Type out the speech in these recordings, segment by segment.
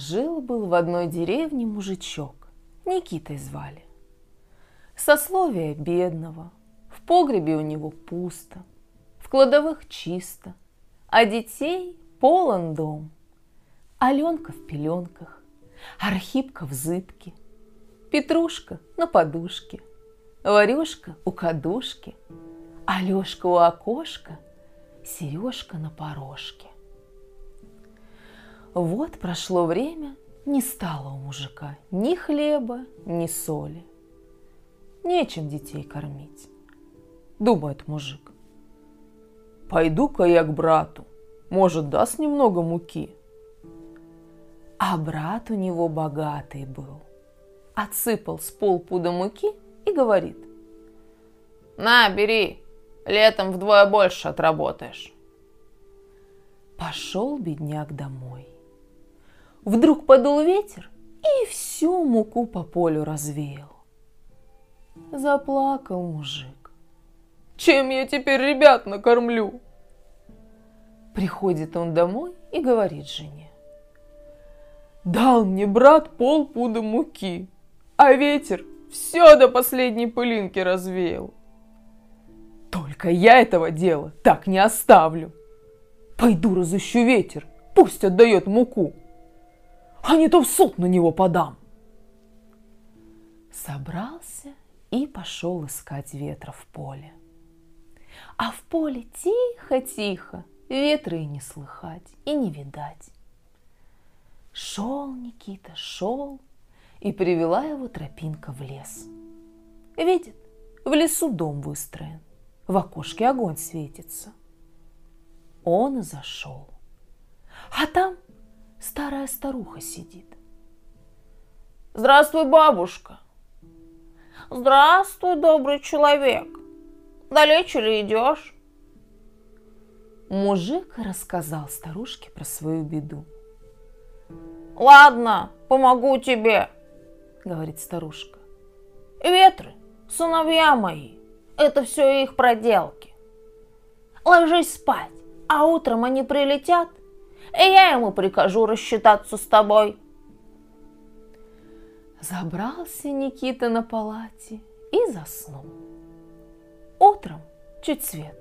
Жил-был в одной деревне мужичок, Никитой звали. Сословие бедного, в погребе у него пусто, В кладовых чисто, а детей полон дом. Аленка в пеленках, Архипка в зыбке, Петрушка на подушке, Варюшка у кадушки, Алешка у окошка, Сережка на порожке. Вот прошло время, не стало у мужика ни хлеба, ни соли. Нечем детей кормить, думает мужик. Пойду-ка я к брату, может, даст немного муки. А брат у него богатый был. Отсыпал с полпуда муки и говорит. На, бери, летом вдвое больше отработаешь. Пошел бедняк домой. Вдруг подул ветер и всю муку по полю развеял. Заплакал мужик. Чем я теперь ребят накормлю? Приходит он домой и говорит жене. Дал мне брат полпуда муки, а ветер все до последней пылинки развеял. Только я этого дела так не оставлю. Пойду разыщу ветер, пусть отдает муку а не то в суд на него подам. Собрался и пошел искать ветра в поле. А в поле тихо-тихо, ветра и не слыхать, и не видать. Шел Никита, шел, и привела его тропинка в лес. Видит, в лесу дом выстроен, в окошке огонь светится. Он и зашел. А там старая старуха сидит. Здравствуй, бабушка. Здравствуй, добрый человек. Далече ли идешь? Мужик рассказал старушке про свою беду. Ладно, помогу тебе, говорит старушка. Ветры, сыновья мои, это все их проделки. Ложись спать, а утром они прилетят и я ему прикажу рассчитаться с тобой. Забрался Никита на палате и заснул. Утром, чуть свет,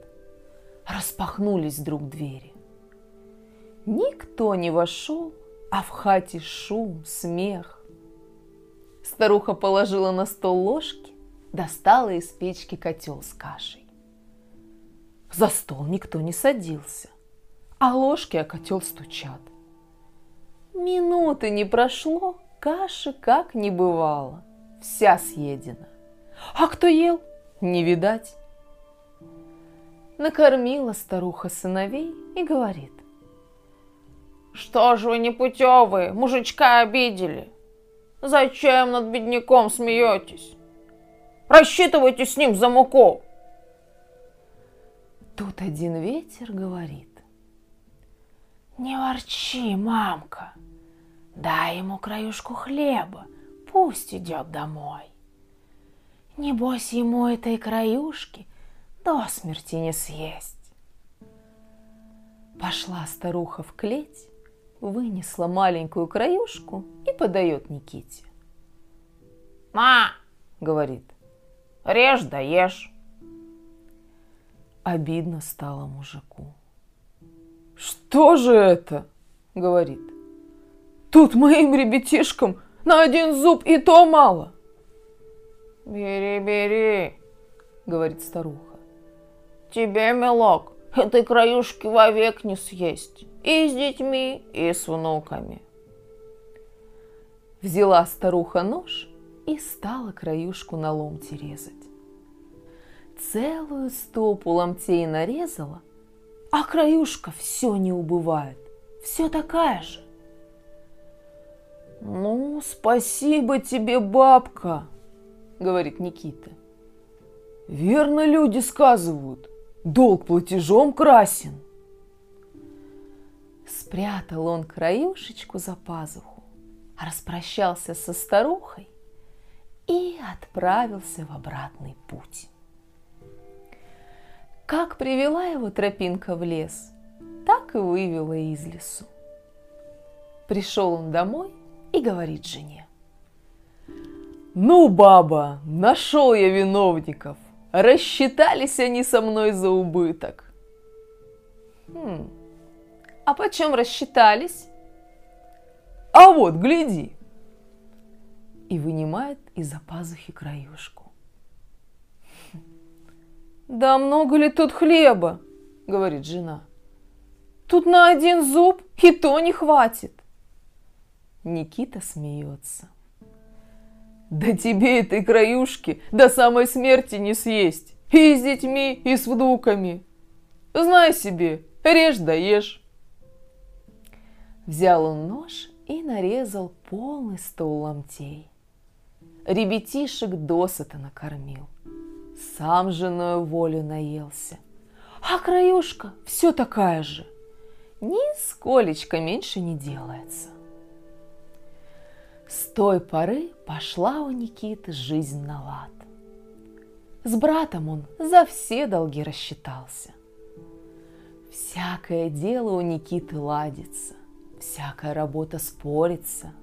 распахнулись вдруг двери. Никто не вошел, а в хате шум, смех. Старуха положила на стол ложки, достала из печки котел с кашей. За стол никто не садился а ложки о котел стучат. Минуты не прошло, каши как не бывало, вся съедена. А кто ел, не видать. Накормила старуха сыновей и говорит. Что ж вы непутевые, мужичка обидели? Зачем над бедняком смеетесь? Рассчитывайте с ним за муку. Тут один ветер говорит. Не ворчи, мамка. Дай ему краюшку хлеба, пусть идет домой. Небось ему этой краюшки до смерти не съесть. Пошла старуха в клеть, вынесла маленькую краюшку и подает Никите. «На!» — говорит. «Режь да ешь!» Обидно стало мужику. «Что же это?» — говорит. «Тут моим ребятишкам на один зуб и то мало». «Бери, бери», — говорит старуха. «Тебе, милок, этой краюшки вовек не съесть. И с детьми, и с внуками». Взяла старуха нож и стала краюшку на ломти резать. Целую стопу ломтей нарезала, а краюшка все не убывает, все такая же. «Ну, спасибо тебе, бабка», — говорит Никита. «Верно люди сказывают, долг платежом красен». Спрятал он краюшечку за пазуху, распрощался со старухой и отправился в обратный путь. Как привела его тропинка в лес, так и вывела из лесу. Пришел он домой и говорит жене. Ну, баба, нашел я виновников. Рассчитались они со мной за убыток. Хм, а почем рассчитались? А вот, гляди. И вынимает из-за пазухи краюшку. Да много ли тут хлеба? Говорит жена. Тут на один зуб и то не хватит. Никита смеется. Да тебе этой краюшки до самой смерти не съесть. И с детьми, и с внуками. Знай себе, режь да ешь. Взял он нож и нарезал полный стол ломтей. Ребятишек досыта накормил. Сам женою волю наелся. А краюшка все такая же. Нисколечко меньше не делается. С той поры пошла у Никиты жизнь на лад. С братом он за все долги рассчитался. Всякое дело у Никиты ладится, всякая работа спорится.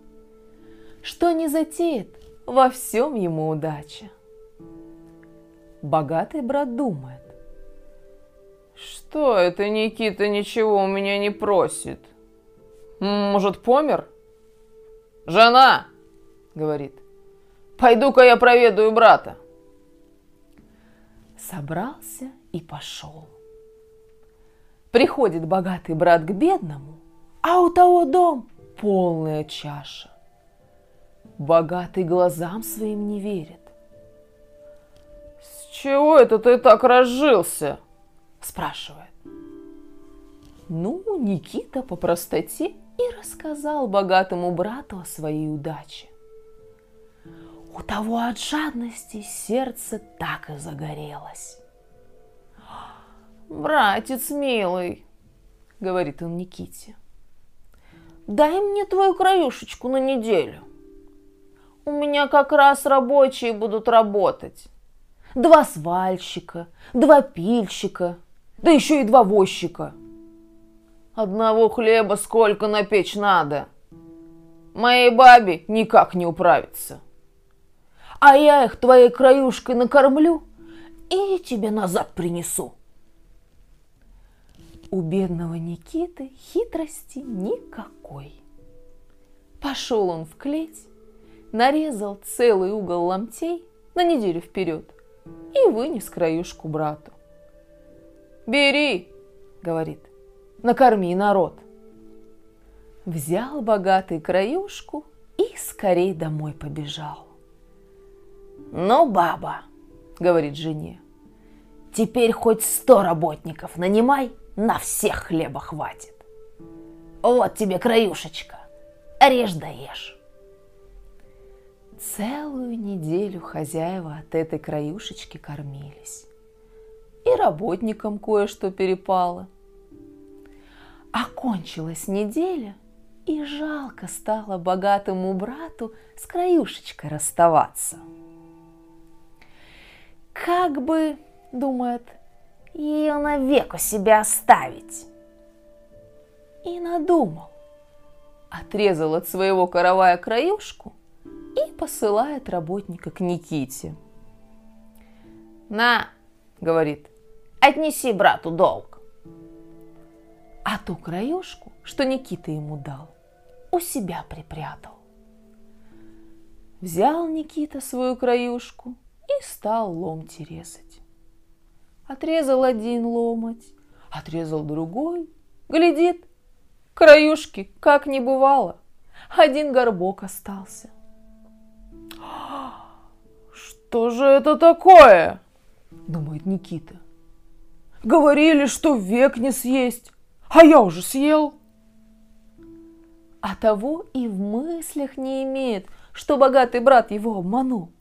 Что не затеет, во всем ему удача. Богатый брат думает. Что это Никита ничего у меня не просит? Может, помер? «Жена!» — говорит. «Пойду-ка я проведаю брата». Собрался и пошел. Приходит богатый брат к бедному, а у того дом полная чаша. Богатый глазам своим не верит. «С чего это ты так разжился?» – спрашивает. Ну, Никита по простоте и рассказал богатому брату о своей удаче. У того от жадности сердце так и загорелось. «Братец милый», — говорит он Никите, — «дай мне твою краюшечку на неделю. У меня как раз рабочие будут работать. Два свальщика, два пильщика, да еще и два возчика». Одного хлеба сколько на печь надо. Моей бабе никак не управиться. А я их твоей краюшкой накормлю и тебе назад принесу. У бедного Никиты хитрости никакой. Пошел он в клеть, нарезал целый угол ломтей на неделю вперед и вынес краюшку брату. «Бери!» — говорит накорми народ. Взял богатый краюшку и скорей домой побежал. Ну, баба, говорит жене, теперь хоть сто работников нанимай, на всех хлеба хватит. Вот тебе краюшечка, режь да ешь. Целую неделю хозяева от этой краюшечки кормились. И работникам кое-что перепало – Окончилась неделя, и жалко стало богатому брату с краюшечкой расставаться. Как бы, думает, ее навек у себя оставить. И надумал. Отрезал от своего каравая краюшку и посылает работника к Никите. «На», — говорит, — «отнеси брату долг» а ту краюшку, что Никита ему дал, у себя припрятал. Взял Никита свою краюшку и стал ломти резать. Отрезал один ломоть, отрезал другой, глядит, краюшки как не бывало, один горбок остался. «Что же это такое?» – думает Никита. «Говорили, что век не съесть, а я уже съел. А того и в мыслях не имеет, что богатый брат его обманул.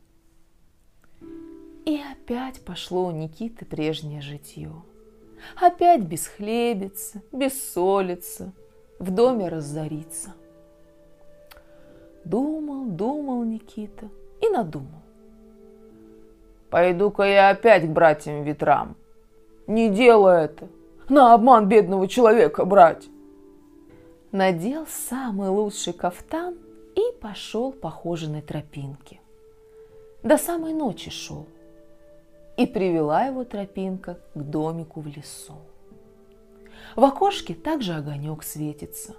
И опять пошло у Никиты прежнее житье. Опять без хлебица, без солица, в доме разориться. Думал, думал Никита и надумал. Пойду-ка я опять к братьям ветрам. Не делай это, на обман бедного человека брать. надел самый лучший кафтан и пошел по хоженой тропинке. До самой ночи шел. И привела его тропинка к домику в лесу. В окошке также огонек светится.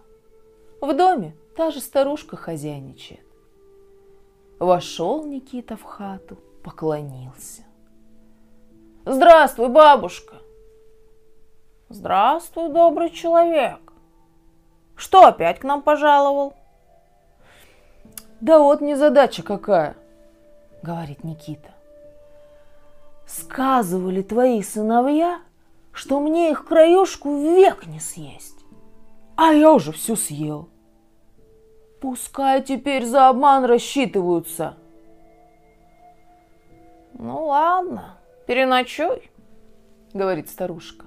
В доме та же старушка хозяйничает. Вошел Никита в хату, поклонился. «Здравствуй, бабушка!» «Здравствуй, добрый человек!» «Что опять к нам пожаловал?» «Да вот незадача какая!» — говорит Никита. «Сказывали твои сыновья, что мне их краюшку век не съесть, а я уже всю съел. Пускай теперь за обман рассчитываются». «Ну ладно, переночуй», — говорит старушка.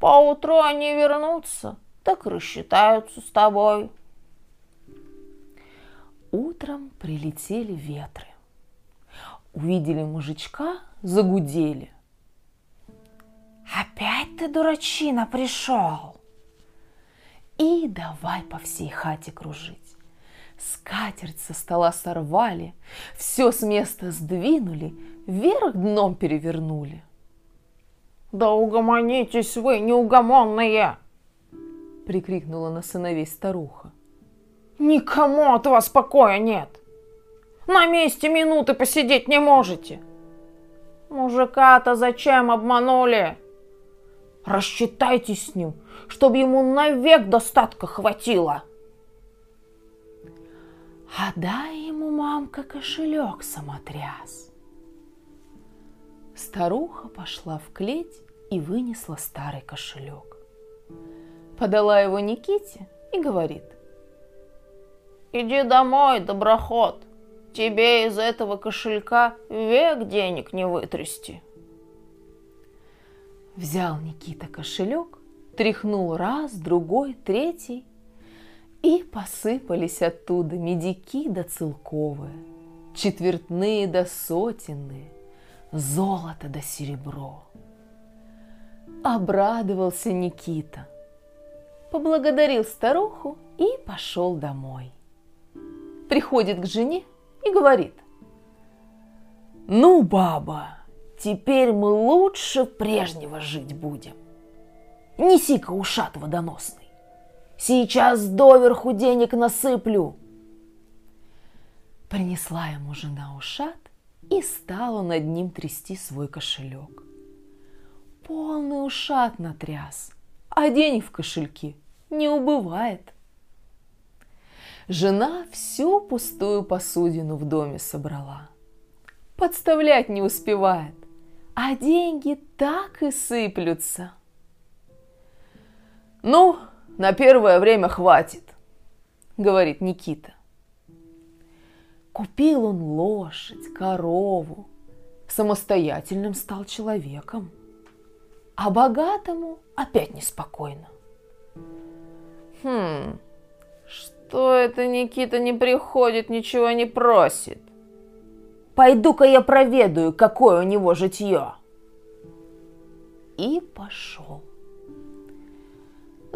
«Поутру они вернутся, так рассчитаются с тобой». Утром прилетели ветры. Увидели мужичка, загудели. «Опять ты, дурачина, пришел!» И давай по всей хате кружить. Скатерть со стола сорвали, все с места сдвинули, вверх дном перевернули. «Да угомонитесь вы, неугомонные!» — прикрикнула на сыновей старуха. «Никому от вас покоя нет! На месте минуты посидеть не можете! Мужика-то зачем обманули? Рассчитайтесь с ним, чтобы ему навек достатка хватило!» А дай ему мамка кошелек самотряс. Старуха пошла в клеть и вынесла старый кошелек. Подала его Никите и говорит. «Иди домой, доброход, тебе из этого кошелька век денег не вытрясти». Взял Никита кошелек, тряхнул раз, другой, третий, и посыпались оттуда медики да целковые, четвертные да сотенные, золото да серебро. Обрадовался Никита, поблагодарил старуху и пошел домой. Приходит к жене и говорит, «Ну, баба, теперь мы лучше прежнего жить будем. Неси-ка ушат водоносный, сейчас доверху денег насыплю». Принесла ему жена ушат и стала над ним трясти свой кошелек. Полный ушат натряс, а денег в кошельке не убывает. Жена всю пустую посудину в доме собрала. Подставлять не успевает, а деньги так и сыплются. «Ну, на первое время хватит», — говорит Никита. Купил он лошадь, корову, самостоятельным стал человеком. А богатому опять неспокойно. Хм, что это Никита не приходит, ничего не просит? Пойду-ка я проведаю, какое у него житье. И пошел.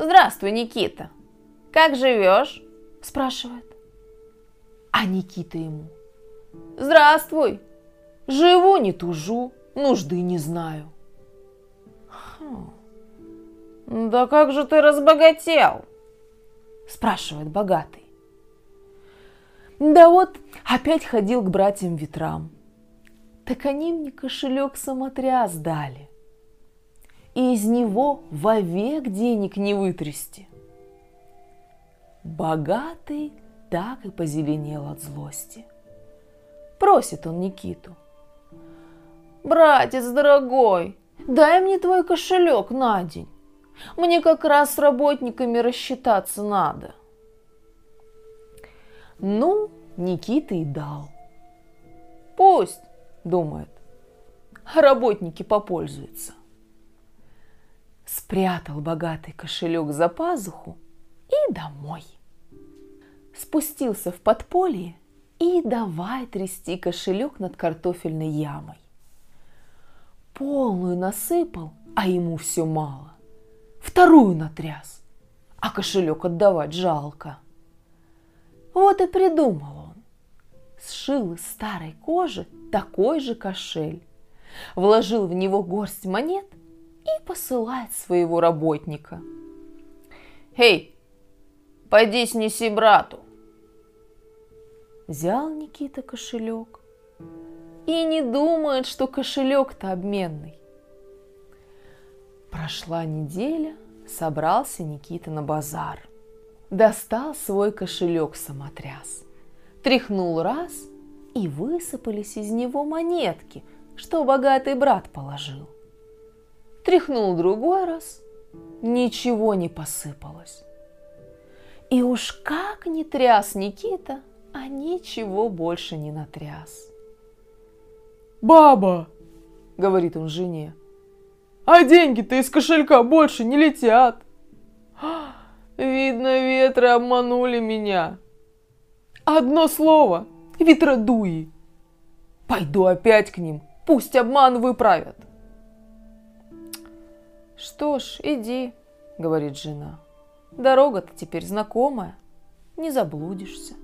Здравствуй, Никита. Как живешь? Спрашивает. А Никита ему. Здравствуй. Живу, не тужу, нужды не знаю. Хм. Да как же ты разбогател? Спрашивает богатый. Да вот, опять ходил к братьям ветрам. Так они мне кошелек самотряс дали. И из него вовек денег не вытрясти. Богатый так и позеленел от злости. Просит он Никиту. «Братец дорогой, дай мне твой кошелек на день. Мне как раз с работниками рассчитаться надо». Ну, Никита и дал. «Пусть», — думает, — «работники попользуются». Спрятал богатый кошелек за пазуху и домой спустился в подполье и давай трясти кошелек над картофельной ямой. Полную насыпал, а ему все мало. Вторую натряс, а кошелек отдавать жалко. Вот и придумал он. Сшил из старой кожи такой же кошель, вложил в него горсть монет посылает своего работника. «Эй, пойди снеси брату!» Взял Никита кошелек и не думает, что кошелек-то обменный. Прошла неделя, собрался Никита на базар. Достал свой кошелек самотряс. Тряхнул раз, и высыпались из него монетки, что богатый брат положил. Тряхнул другой раз, ничего не посыпалось. И уж как не тряс Никита, а ничего больше не натряс. «Баба!» — говорит он жене. «А деньги-то из кошелька больше не летят!» «Видно, ветры обманули меня!» «Одно слово — ветродуи!» «Пойду опять к ним, пусть обман выправят!» «Что ж, иди», — говорит жена. «Дорога-то теперь знакомая, не заблудишься».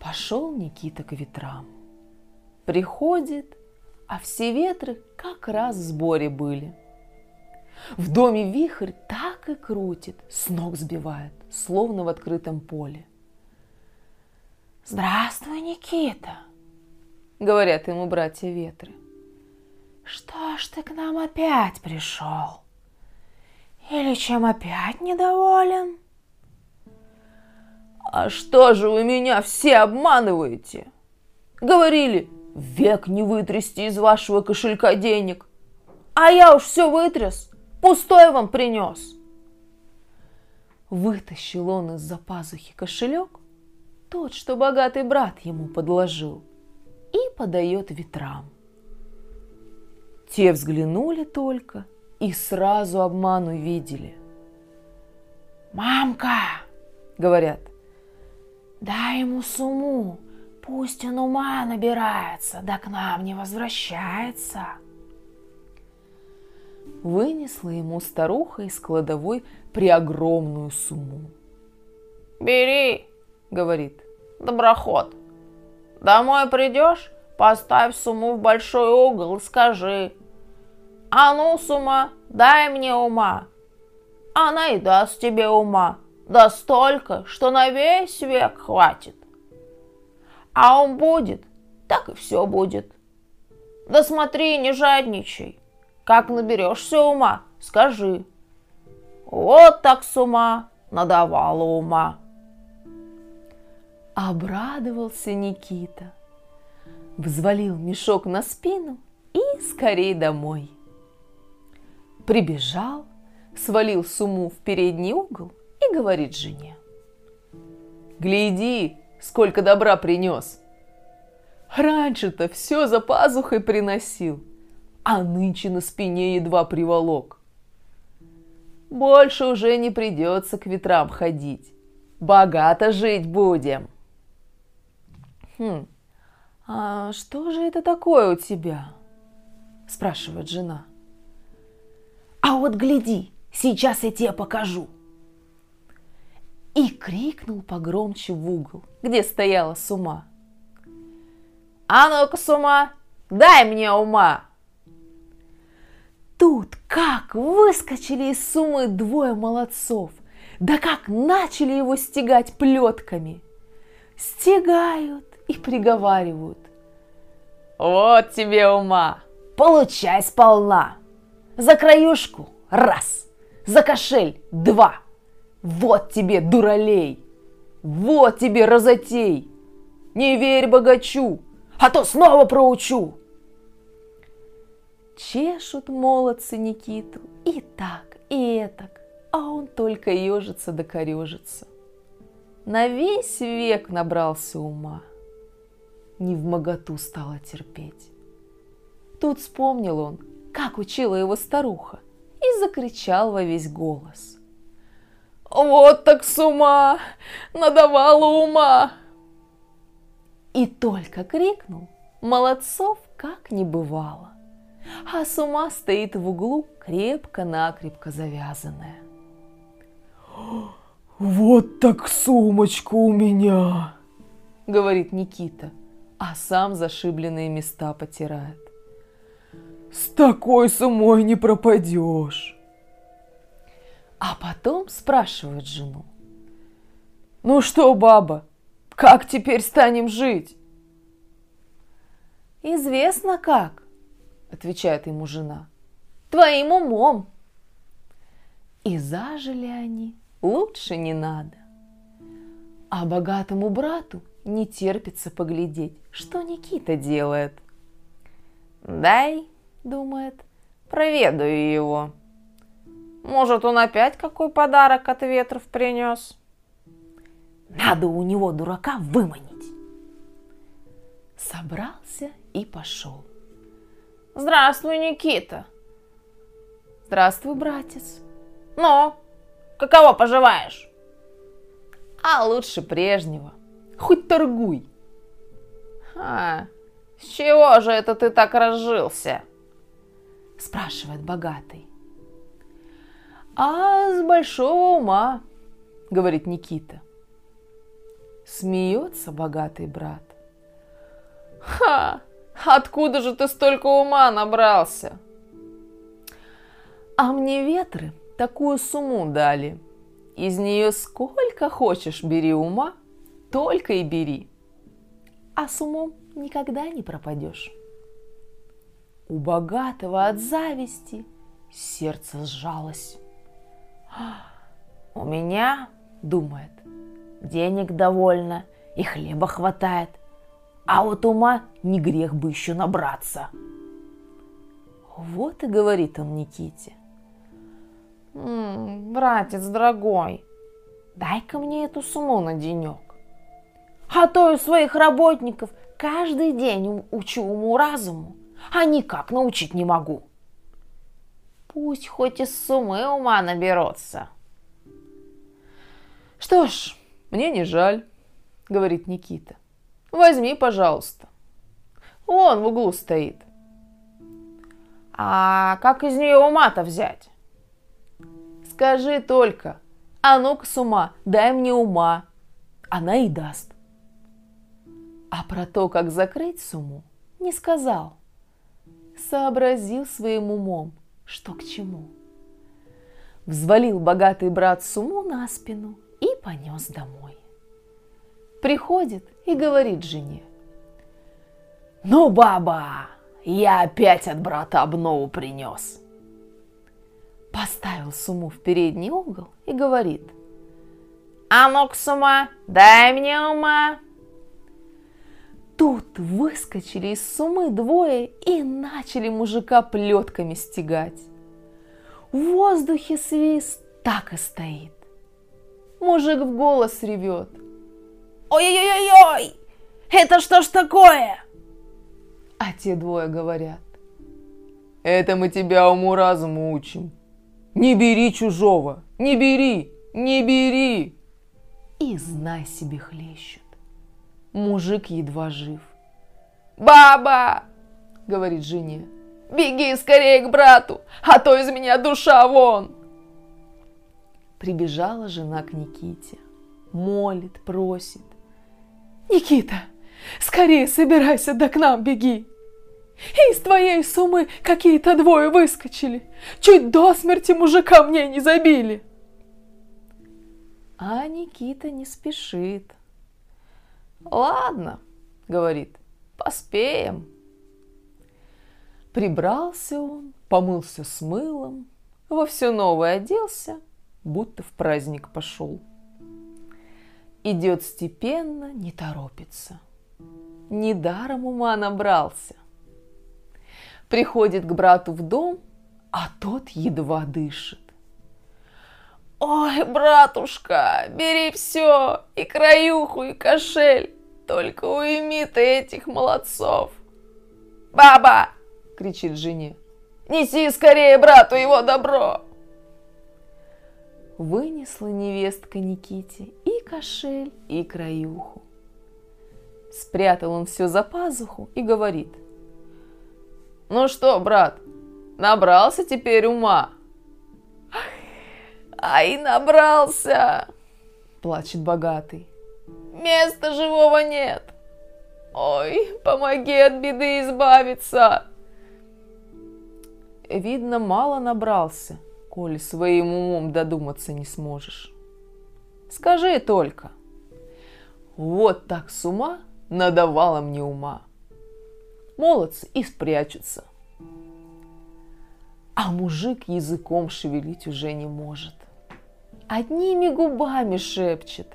Пошел Никита к ветрам. Приходит, а все ветры как раз в сборе были. В доме вихрь так и крутит, с ног сбивает, словно в открытом поле. «Здравствуй, Никита!» — говорят ему братья ветры. «Что ж ты к нам опять пришел? Или чем опять недоволен?» «А что же вы меня все обманываете?» Говорили, Век не вытрясти из вашего кошелька денег. А я уж все вытряс, пустой вам принес. Вытащил он из-за пазухи кошелек, тот, что богатый брат ему подложил, и подает ветрам. Те взглянули только и сразу обман увидели. «Мамка!» — говорят. «Дай ему сумму, Пусть он ума набирается, да к нам не возвращается. Вынесла ему старуха из кладовой преогромную сумму. «Бери», — говорит, — «доброход. Домой придешь, поставь сумму в большой угол и скажи, «А ну, сумма, дай мне ума». Она и даст тебе ума, да столько, что на весь век хватит. А он будет, так и все будет. Да смотри, не жадничай. Как наберешься ума, скажи. Вот так с ума надавала ума. Обрадовался Никита. Взвалил мешок на спину и скорей домой. Прибежал, свалил сумму в передний угол и говорит жене. «Гляди, сколько добра принес. Раньше-то все за пазухой приносил, а нынче на спине едва приволок. Больше уже не придется к ветрам ходить. Богато жить будем. Хм, а что же это такое у тебя? Спрашивает жена. А вот гляди, сейчас я тебе покажу и крикнул погромче в угол, где стояла сума. «А ну-ка, сума, дай мне ума!» Тут как выскочили из сумы двое молодцов, да как начали его стегать плетками. Стегают и приговаривают. «Вот тебе ума, получай сполна! За краюшку – раз, за кошель – два – вот тебе, дуралей! Вот тебе, разотей! Не верь богачу, а то снова проучу!» Чешут молодцы Никиту и так, и этак, а он только ежится да корежится. На весь век набрался ума. Не в моготу стало терпеть. Тут вспомнил он, как учила его старуха, и закричал во весь голос. Вот так с ума! Надавала ума!» И только крикнул, молодцов как не бывало. А с ума стоит в углу крепко-накрепко завязанная. Вот так сумочка у меня, говорит Никита, а сам зашибленные места потирает. С такой сумой не пропадешь. А потом спрашивает жену. Ну что, баба, как теперь станем жить? Известно как, отвечает ему жена. Твоим умом. И зажили они лучше не надо. А богатому брату не терпится поглядеть, что Никита делает. «Дай», — думает, — «проведаю его. Может, он опять какой подарок от ветров принес?» Надо у него дурака выманить. Собрался и пошел. «Здравствуй, Никита!» «Здравствуй, братец!» «Ну, Каково поживаешь? А лучше прежнего. Хоть торгуй. А, с чего же это ты так разжился? Спрашивает богатый. А с большого ума, говорит Никита. Смеется богатый брат. Ха, откуда же ты столько ума набрался? А мне ветры такую сумму дали. Из нее сколько хочешь бери ума, только и бери. А с умом никогда не пропадешь. У богатого от зависти сердце сжалось. У меня, думает, денег довольно и хлеба хватает, а вот ума не грех бы еще набраться. Вот и говорит он Никите – М-м, братец дорогой, дай-ка мне эту сумму на денек. А то я своих работников каждый день учу уму-разуму, а никак научить не могу. Пусть хоть из суммы ума наберется. Что ж, мне не жаль, говорит Никита. Возьми, пожалуйста. Он в углу стоит. А как из нее ума-то взять? Скажи только, а ну-ка с ума, дай мне ума. Она и даст. А про то, как закрыть сумму, не сказал. Сообразил своим умом, что к чему. Взвалил богатый брат сумму на спину и понес домой. Приходит и говорит жене. «Ну, баба, я опять от брата обнову принес поставил сумму в передний угол и говорит. «А ну-ка, сума, дай мне ума!» Тут выскочили из суммы двое и начали мужика плетками стегать. В воздухе свист так и стоит. Мужик в голос ревет. «Ой-ой-ой-ой! Это что ж такое?» А те двое говорят. Это мы тебя уму-разуму учим. Не бери чужого, не бери, не бери. И знай себе хлещут. Мужик едва жив. Баба, говорит жене, беги скорее к брату, а то из меня душа вон. Прибежала жена к Никите, молит, просит. Никита, скорее собирайся, да к нам беги. Из твоей суммы какие-то двое выскочили. Чуть до смерти мужика мне не забили. А Никита не спешит. Ладно, говорит, поспеем. Прибрался он, помылся с мылом, во все новое оделся, будто в праздник пошел. Идет степенно, не торопится. Недаром ума набрался приходит к брату в дом, а тот едва дышит. «Ой, братушка, бери все, и краюху, и кошель, только уйми ты этих молодцов!» «Баба!» — кричит жене. «Неси скорее брату его добро!» Вынесла невестка Никите и кошель, и краюху. Спрятал он все за пазуху и говорит – ну что, брат, набрался теперь ума? Ай, набрался! Плачет богатый. Места живого нет. Ой, помоги от беды избавиться. Видно, мало набрался, коли своим умом додуматься не сможешь. Скажи только. Вот так с ума надавала мне ума. Молодцы и спрячутся. А мужик языком шевелить уже не может. Одними губами шепчет.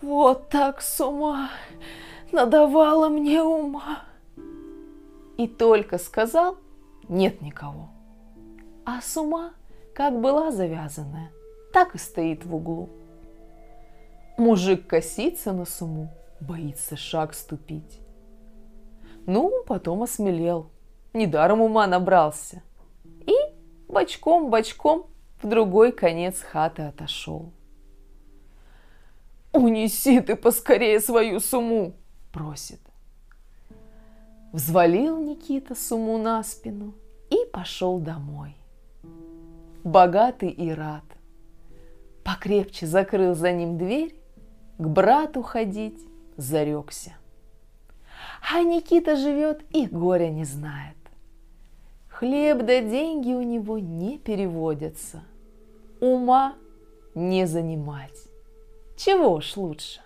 Вот так с ума надавала мне ума. И только сказал, нет никого. А с ума, как была завязанная, так и стоит в углу. Мужик косится на суму, боится шаг ступить. Ну, потом осмелел, недаром ума набрался. И бочком-бочком в другой конец хаты отошел. «Унеси ты поскорее свою суму!» – просит. Взвалил Никита суму на спину и пошел домой. Богатый и рад. Покрепче закрыл за ним дверь, к брату ходить зарекся. А Никита живет и горя не знает. Хлеб да деньги у него не переводятся. Ума не занимать. Чего ж лучше?